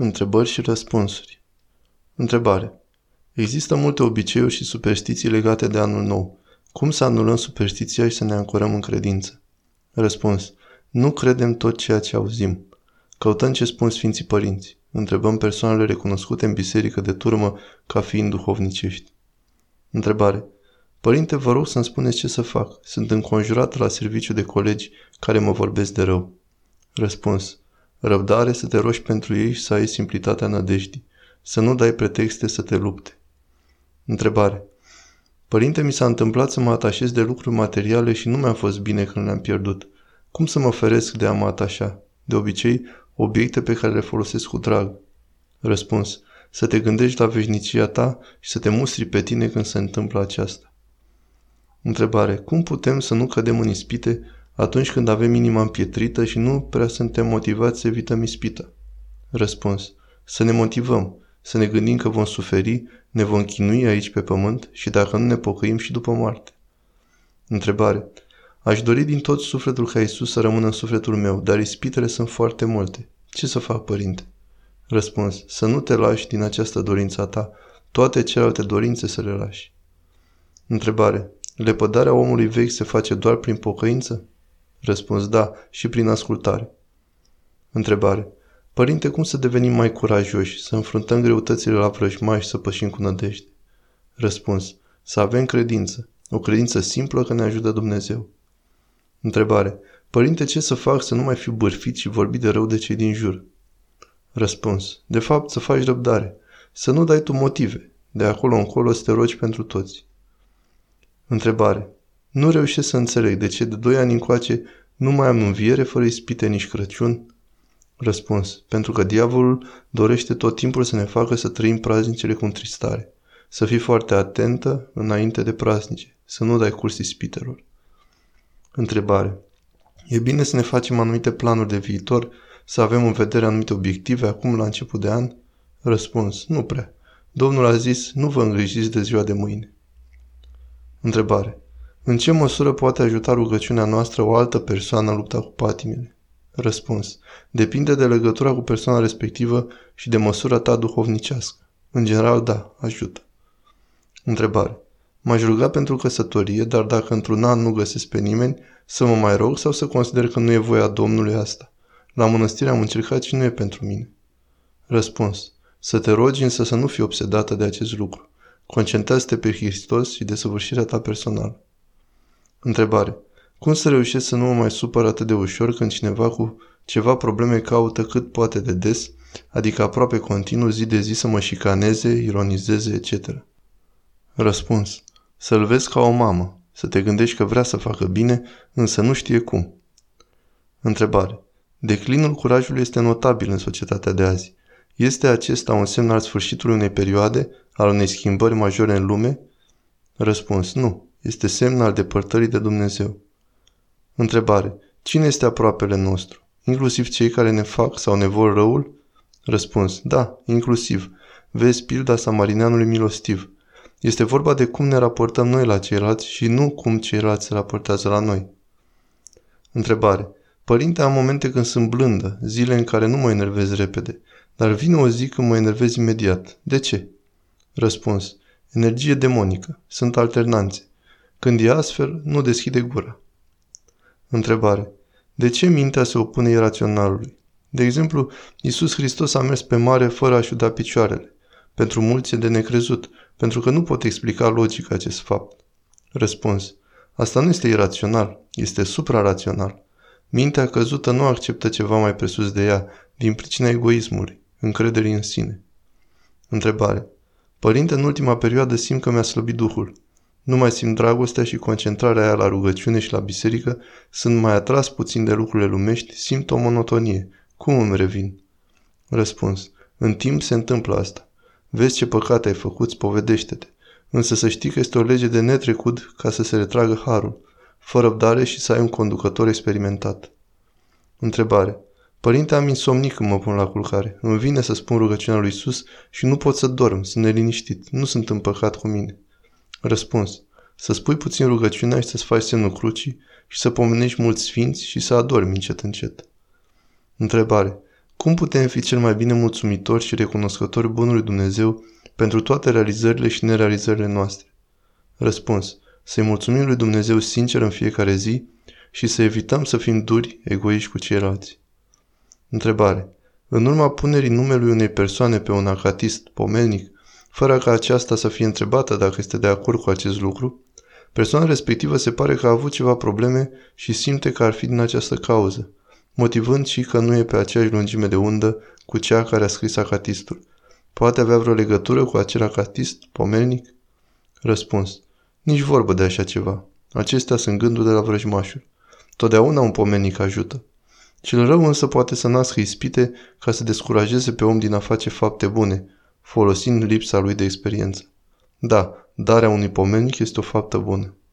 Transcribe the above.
Întrebări și răspunsuri. Întrebare. Există multe obiceiuri și superstiții legate de anul nou. Cum să anulăm superstiția și să ne ancorăm în credință? Răspuns. Nu credem tot ceea ce auzim. Căutăm ce spun Sfinții Părinți. Întrebăm persoanele recunoscute în biserică de turmă ca fiind duhovnicești. Întrebare. Părinte, vă rog să-mi spuneți ce să fac. Sunt înconjurat la serviciu de colegi care mă vorbesc de rău. Răspuns. Răbdare să te rogi pentru ei și să ai simplitatea nădejdii. Să nu dai pretexte să te lupte. Întrebare. Părinte, mi s-a întâmplat să mă atașez de lucruri materiale și nu mi-a fost bine când le-am pierdut. Cum să mă feresc de a mă atașa? De obicei, obiecte pe care le folosesc cu drag. Răspuns. Să te gândești la veșnicia ta și să te mustri pe tine când se întâmplă aceasta. Întrebare. Cum putem să nu cădem în ispite atunci când avem inima împietrită și nu prea suntem motivați să evităm ispita? Răspuns. Să ne motivăm, să ne gândim că vom suferi, ne vom chinui aici pe pământ și dacă nu ne pocăim și după moarte. Întrebare. Aș dori din tot sufletul ca Isus să rămână în sufletul meu, dar ispitele sunt foarte multe. Ce să fac, părinte? Răspuns. Să nu te lași din această dorință a ta, toate celelalte dorințe să le lași. Întrebare. Lepădarea omului vechi se face doar prin pocăință? Răspuns. Da, și prin ascultare. Întrebare. Părinte, cum să devenim mai curajoși, să înfruntăm greutățile la vrăjmași și să pășim cu nădejde? Răspuns. Să avem credință. O credință simplă că ne ajută Dumnezeu. Întrebare. Părinte, ce să fac să nu mai fiu bârfit și vorbit de rău de cei din jur? Răspuns. De fapt, să faci răbdare. Să nu dai tu motive. De acolo încolo să te rogi pentru toți. Întrebare. Nu reușesc să înțeleg de ce de doi ani încoace nu mai am înviere fără ispite nici Crăciun? Răspuns. Pentru că diavolul dorește tot timpul să ne facă să trăim praznicele cu întristare. Să fii foarte atentă înainte de praznice. Să nu dai curs ispitelor. Întrebare. E bine să ne facem anumite planuri de viitor, să avem în vedere anumite obiective acum la început de an? Răspuns. Nu prea. Domnul a zis, nu vă îngrijiți de ziua de mâine. Întrebare. În ce măsură poate ajuta rugăciunea noastră o altă persoană în lupta cu patimile? Răspuns. Depinde de legătura cu persoana respectivă și de măsura ta duhovnicească. În general, da, ajută. Întrebare. M-aș ruga pentru căsătorie, dar dacă într-un an nu găsesc pe nimeni, să mă mai rog sau să consider că nu e voia Domnului asta? La mănăstire am încercat și nu e pentru mine. Răspuns. Să te rogi însă să nu fii obsedată de acest lucru. Concentrează-te pe Hristos și de săvârșirea ta personală. Întrebare. Cum să reușesc să nu mă mai supăr atât de ușor când cineva cu ceva probleme caută cât poate de des, adică aproape continuu zi de zi să mă șicaneze, ironizeze, etc. Răspuns. Să-l vezi ca o mamă, să te gândești că vrea să facă bine, însă nu știe cum. Întrebare. Declinul curajului este notabil în societatea de azi. Este acesta un semn al sfârșitului unei perioade, al unei schimbări majore în lume? Răspuns. Nu. Este semn al depărtării de Dumnezeu. Întrebare. Cine este aproapele nostru? Inclusiv cei care ne fac sau ne vor răul? Răspuns. Da, inclusiv. Vezi pilda samarineanului milostiv. Este vorba de cum ne raportăm noi la ceilalți și nu cum ceilalți se raportează la noi. Întrebare. Părinte, am momente când sunt blândă, zile în care nu mă enervez repede, dar vine o zi când mă enervez imediat. De ce? Răspuns. Energie demonică. Sunt alternanțe. Când e astfel, nu deschide gura. Întrebare. De ce mintea se opune iraționalului? De exemplu, Iisus Hristos a mers pe mare fără a-și șuda picioarele. Pentru mulți e de necrezut, pentru că nu pot explica logic acest fapt. Răspuns. Asta nu este irațional, este suprarațional. Mintea căzută nu acceptă ceva mai presus de ea, din pricina egoismului, încrederii în sine. Întrebare. Părinte, în ultima perioadă simt că mi-a slăbit Duhul. Nu mai simt dragostea și concentrarea aia la rugăciune și la biserică, sunt mai atras puțin de lucrurile lumești, simt o monotonie. Cum îmi revin? Răspuns. În timp se întâmplă asta. Vezi ce păcate ai făcut, spovedește-te. Însă să știi că este o lege de netrecut ca să se retragă harul, fără răbdare și să ai un conducător experimentat. Întrebare. Părinte, am insomnic când mă pun la culcare. Îmi vine să spun rugăciunea lui Isus și nu pot să dorm, sunt neliniștit. Nu sunt împăcat cu mine. Răspuns. Să spui puțin rugăciunea și să-ți faci semnul crucii și să pomenești mulți sfinți și să adormi încet încet. Întrebare. Cum putem fi cel mai bine mulțumitori și recunoscători bunului Dumnezeu pentru toate realizările și nerealizările noastre? Răspuns. Să-i mulțumim lui Dumnezeu sincer în fiecare zi și să evităm să fim duri, egoiști cu ceilalți. Întrebare. În urma punerii numelui unei persoane pe un acatist pomelnic, fără ca aceasta să fie întrebată dacă este de acord cu acest lucru, persoana respectivă se pare că a avut ceva probleme și simte că ar fi din această cauză, motivând și că nu e pe aceeași lungime de undă cu cea care a scris acatistul. Poate avea vreo legătură cu acel acatist pomelnic? Răspuns. Nici vorbă de așa ceva. Acestea sunt gânduri de la vrăjmașuri. Totdeauna un pomenic ajută. Cel rău însă poate să nască ispite ca să descurajeze pe om din a face fapte bune, folosind lipsa lui de experiență. Da, darea unui pomenic este o faptă bună.